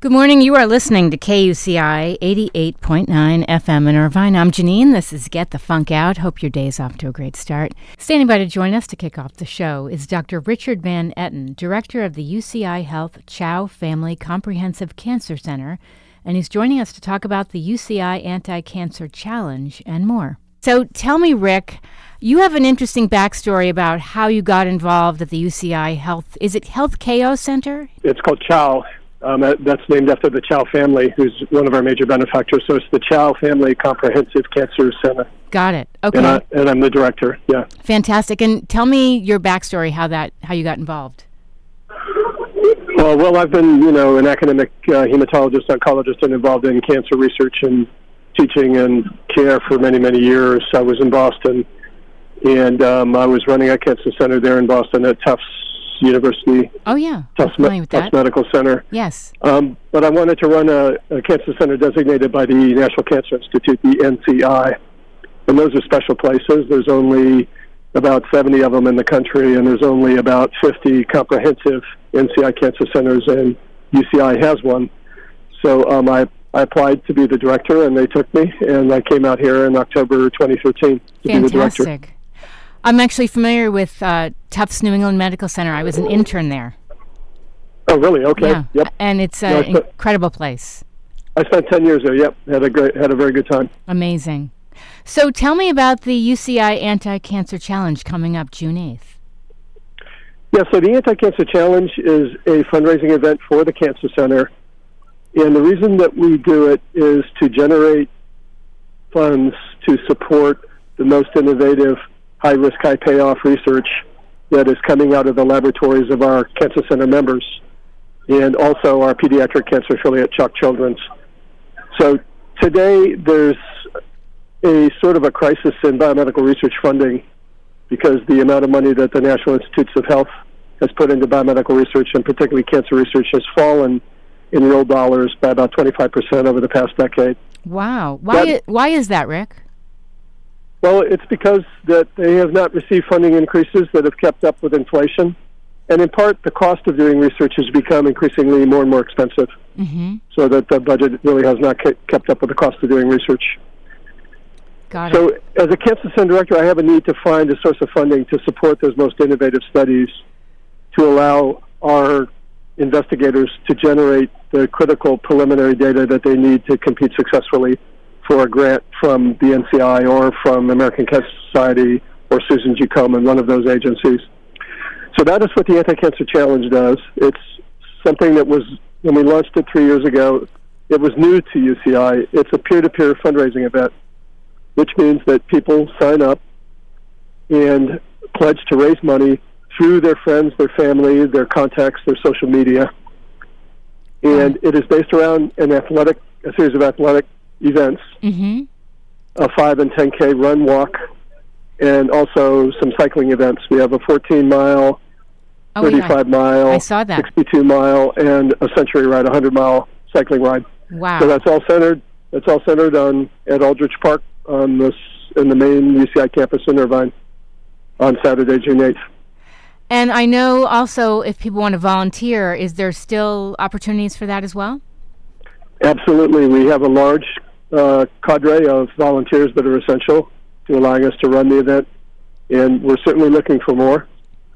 Good morning. You are listening to KUCI 88.9 FM in Irvine. I'm Janine. This is Get the Funk Out. Hope your day is off to a great start. Standing by to join us to kick off the show is Dr. Richard Van Etten, Director of the UCI Health Chao Family Comprehensive Cancer Center, and he's joining us to talk about the UCI Anti Cancer Challenge and more. So tell me, Rick, you have an interesting backstory about how you got involved at the UCI Health. Is it Health KO Center? It's called Chao um, that's named after the Chao family, who's one of our major benefactors. So it's the Chao Family Comprehensive Cancer Center. Got it. Okay. And, I, and I'm the director. Yeah. Fantastic. And tell me your backstory, how that how you got involved. Well, well, I've been you know an academic uh, hematologist, oncologist, and involved in cancer research and teaching and care for many many years. I was in Boston, and um, I was running a cancer center there in Boston at Tufts University. Oh yeah, Tufts, Me- Tufts Medical Center. Yes. Um, but I wanted to run a, a, cancer center designated by the National Cancer Institute, the NCI, and those are special places. There's only about 70 of them in the country, and there's only about 50 comprehensive NCI cancer centers, and UCI has one. So um, I I applied to be the director, and they took me, and I came out here in October 2013 to Fantastic. be the director. I'm actually familiar with uh, Tufts New England Medical Center. I was an intern there. Oh, really? Okay. Yeah. Yep. And it's an incredible place. I spent ten years there. Yep. Had a great, had a very good time. Amazing. So tell me about the UCI Anti Cancer Challenge coming up June 8th. Yeah, so the Anti Cancer Challenge is a fundraising event for the Cancer Center. And the reason that we do it is to generate funds to support the most innovative high risk, high payoff research that is coming out of the laboratories of our cancer center members and also our pediatric cancer affiliate, CHOC Children's. So today there's a sort of a crisis in biomedical research funding because the amount of money that the National Institutes of Health has put into biomedical research and particularly cancer research has fallen in real dollars by about 25% over the past decade. Wow. Why, that, why is that, Rick? Well, it's because that they have not received funding increases that have kept up with inflation. And in part, the cost of doing research has become increasingly more and more expensive. Mm-hmm. So that the budget really has not kept up with the cost of doing research. Got so, it. as a cancer center director, I have a need to find a source of funding to support those most innovative studies to allow our investigators to generate the critical preliminary data that they need to compete successfully for a grant from the NCI or from American Cancer Society or Susan G. Komen, one of those agencies. So that is what the Anti-Cancer Challenge does. It's something that was, when we launched it three years ago, it was new to UCI. It's a peer-to-peer fundraising event, which means that people sign up and pledge to raise money through their friends, their family, their contacts, their social media. And mm-hmm. it is based around an athletic, a series of athletic events mm-hmm. a 5 and 10K run walk, and also some cycling events. We have a 14 mile, oh, 35 yeah. mile, I saw that. 62 mile, and a century ride, 100 mile cycling ride. Wow. So that's all centered. That's all centered on at Aldrich Park on this in the main UCI campus in Irvine on Saturday, June 8th. And I know also if people want to volunteer, is there still opportunities for that as well? Absolutely. We have a large uh, cadre of volunteers that are essential to allowing us to run the event, and we're certainly looking for more.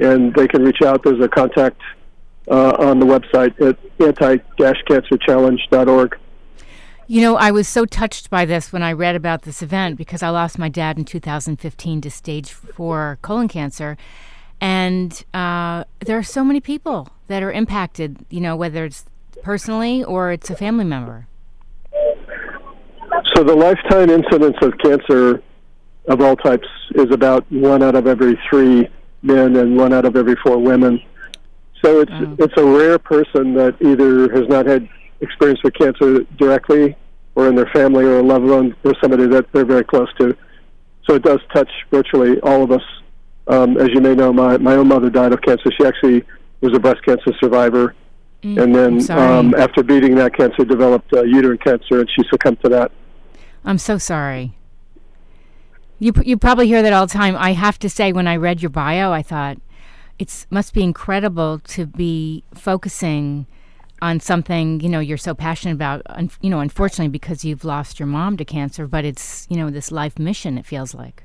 And they can reach out. There's a contact uh, on the website at anti-cancerchallenge.org. You know, I was so touched by this when I read about this event because I lost my dad in 2015 to stage four colon cancer. And uh, there are so many people that are impacted, you know, whether it's personally or it's a family member. So the lifetime incidence of cancer of all types is about one out of every three men and one out of every four women. So it's oh. it's a rare person that either has not had experience with cancer directly or in their family or a loved one or somebody that they're very close to. So it does touch virtually all of us. Um, as you may know, my, my own mother died of cancer. She actually was a breast cancer survivor Mm, and then um, after beating that cancer, developed uh, uterine cancer, and she succumbed to that. I'm so sorry. You you probably hear that all the time. I have to say, when I read your bio, I thought it must be incredible to be focusing on something you know you're so passionate about. Un- you know, unfortunately, because you've lost your mom to cancer, but it's you know this life mission. It feels like.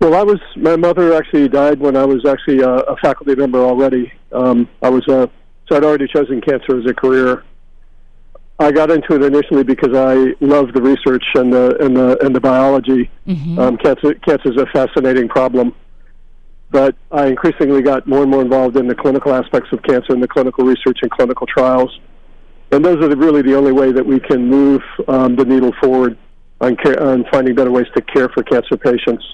Well, I was my mother actually died when I was actually a, a faculty member already. Um, I was uh, so I'd already chosen cancer as a career. I got into it initially because I love the research and the and the and the biology. Mm-hmm. Um, cancer cancer is a fascinating problem, but I increasingly got more and more involved in the clinical aspects of cancer and the clinical research and clinical trials. And those are the, really the only way that we can move um, the needle forward on, care, on finding better ways to care for cancer patients.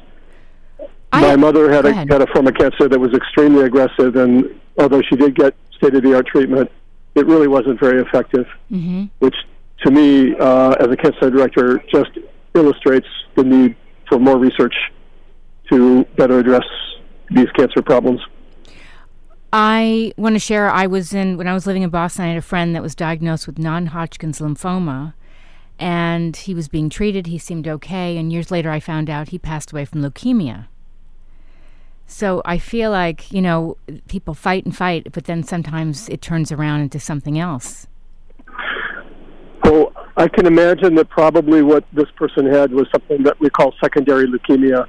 I, My mother had a, had a form of cancer that was extremely aggressive, and although she did get state of the art treatment, it really wasn't very effective, mm-hmm. which to me, uh, as a cancer director, just illustrates the need for more research to better address these cancer problems. I want to share. I was in when I was living in Boston. I had a friend that was diagnosed with non-Hodgkin's lymphoma, and he was being treated. He seemed okay, and years later, I found out he passed away from leukemia. So I feel like you know people fight and fight, but then sometimes it turns around into something else. Well, I can imagine that probably what this person had was something that we call secondary leukemia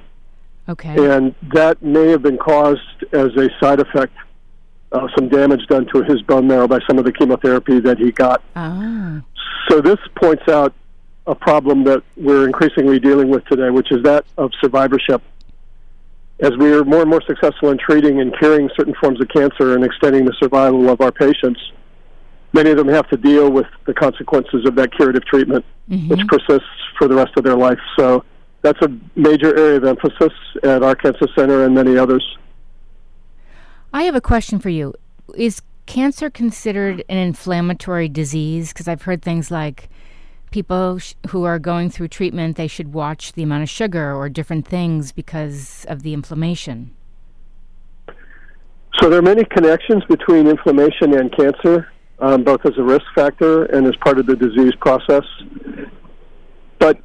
Okay. And that may have been caused as a side effect of some damage done to his bone marrow by some of the chemotherapy that he got. Ah. So this points out a problem that we're increasingly dealing with today, which is that of survivorship. As we are more and more successful in treating and curing certain forms of cancer and extending the survival of our patients, many of them have to deal with the consequences of that curative treatment, mm-hmm. which persists for the rest of their life. So that's a major area of emphasis at our cancer center and many others. I have a question for you. Is cancer considered an inflammatory disease? Because I've heard things like people sh- who are going through treatment, they should watch the amount of sugar or different things because of the inflammation. So there are many connections between inflammation and cancer, um, both as a risk factor and as part of the disease process. But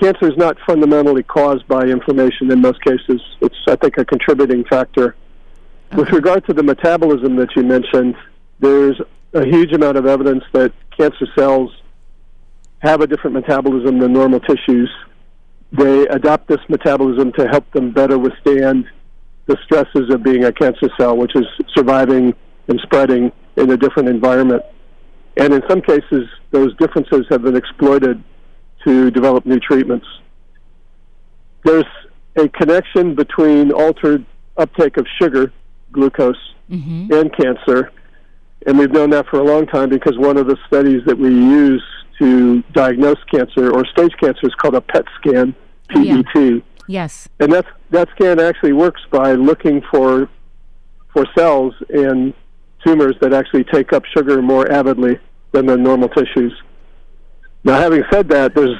cancer is not fundamentally caused by inflammation in most cases. It's, I think, a contributing factor. Okay. With regard to the metabolism that you mentioned, there's a huge amount of evidence that cancer cells have a different metabolism than normal tissues. They adopt this metabolism to help them better withstand the stresses of being a cancer cell, which is surviving and spreading in a different environment. And in some cases, those differences have been exploited to develop new treatments. There's a connection between altered uptake of sugar, glucose, mm-hmm. and cancer. And we've known that for a long time because one of the studies that we use to diagnose cancer or stage cancer is called a PET scan, PET. Yeah. Yes. And that's, that scan actually works by looking for for cells in tumors that actually take up sugar more avidly than the normal tissues. Now, having said that, there's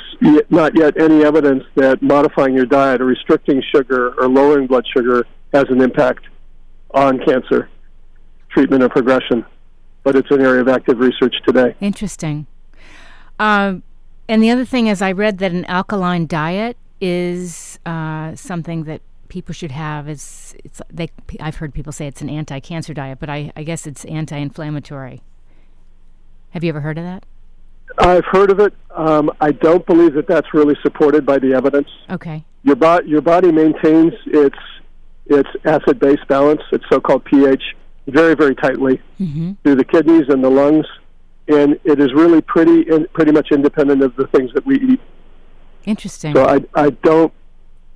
not yet any evidence that modifying your diet or restricting sugar or lowering blood sugar has an impact on cancer treatment or progression. But it's an area of active research today. Interesting. Um, and the other thing is, I read that an alkaline diet is uh, something that people should have. Is it's they? I've heard people say it's an anti-cancer diet, but I, I guess it's anti-inflammatory. Have you ever heard of that? I've heard of it. Um, I don't believe that that's really supported by the evidence. Okay. Your, bo- your body maintains its its acid base balance, its so called pH, very very tightly mm-hmm. through the kidneys and the lungs, and it is really pretty in, pretty much independent of the things that we eat. Interesting. So I I don't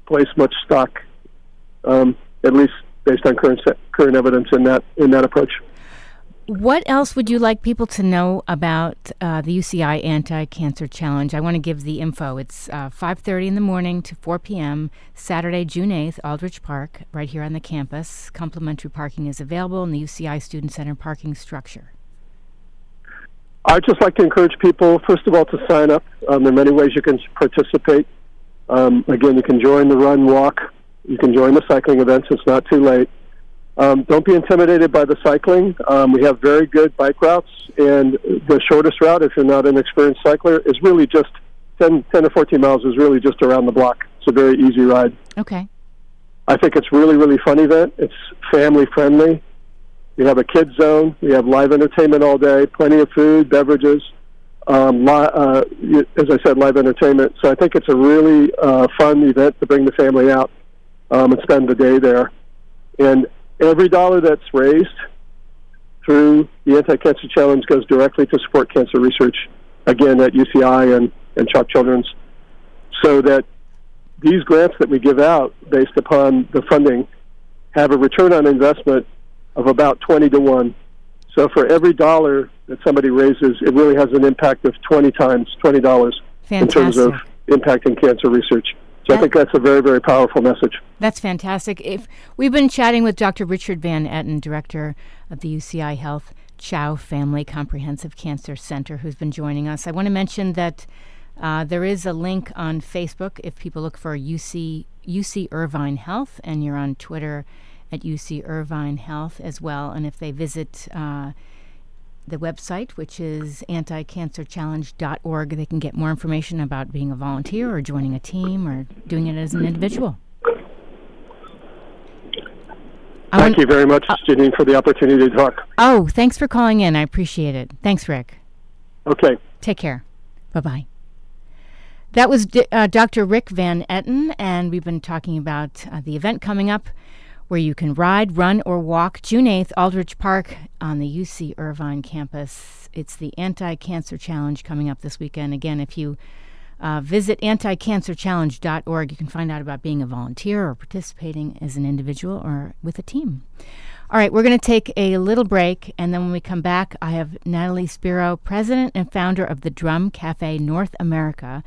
place much stock, um, at least based on current current evidence in that in that approach. What else would you like people to know about uh, the UCI Anti-Cancer Challenge? I want to give the info. It's uh, 5:30 in the morning to 4 p.m. Saturday, June 8th, Aldrich Park, right here on the campus. Complimentary parking is available in the UCI Student Center parking structure. I'd just like to encourage people, first of all, to sign up. Um, there are many ways you can participate. Um, again, you can join the run, walk. You can join the cycling events. It's not too late. Um, don't be intimidated by the cycling. Um, we have very good bike routes, and the shortest route, if you're not an experienced cycler, is really just 10, 10 or 14 miles is really just around the block. It's a very easy ride. Okay. I think it's really, really fun event. It's family friendly. We have a kids zone. We have live entertainment all day, plenty of food, beverages. Um, li- uh, as I said, live entertainment. So I think it's a really uh, fun event to bring the family out um, and spend the day there. And every dollar that's raised through the Anti-Cancer Challenge goes directly to support cancer research, again at UCI and, and CHOC Children's, so that these grants that we give out based upon the funding have a return on investment of about 20 to 1. So for every dollar that somebody raises, it really has an impact of 20 times, $20 in terms of impacting cancer research. So that, I think that's a very, very powerful message. That's fantastic. If we've been chatting with Dr. Richard Van Etten, director of the UCI Health Chao Family Comprehensive Cancer Center, who's been joining us. I want to mention that uh, there is a link on Facebook if people look for UC UC Irvine Health, and you're on Twitter at UC Irvine Health as well. And if they visit uh, the website, which is anticancerchallenge.org, they can get more information about being a volunteer or joining a team or doing it as an individual. Thank you very much, uh, Janine, for the opportunity to talk. Oh, thanks for calling in. I appreciate it. Thanks, Rick. Okay. Take care. Bye bye. That was D- uh, Dr. Rick Van Etten, and we've been talking about uh, the event coming up where you can ride, run, or walk June 8th, Aldrich Park on the UC Irvine campus. It's the Anti Cancer Challenge coming up this weekend. Again, if you uh, visit anticancerchallenge.org, you can find out about being a volunteer or participating as an individual or with a team. All right, we're going to take a little break, and then when we come back, I have Natalie Spiro, president and founder of the Drum Cafe North America.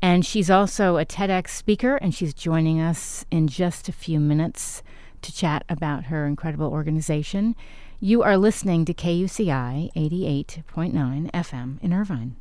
And she's also a TEDx speaker, and she's joining us in just a few minutes to chat about her incredible organization. You are listening to KUCI 88.9 FM in Irvine.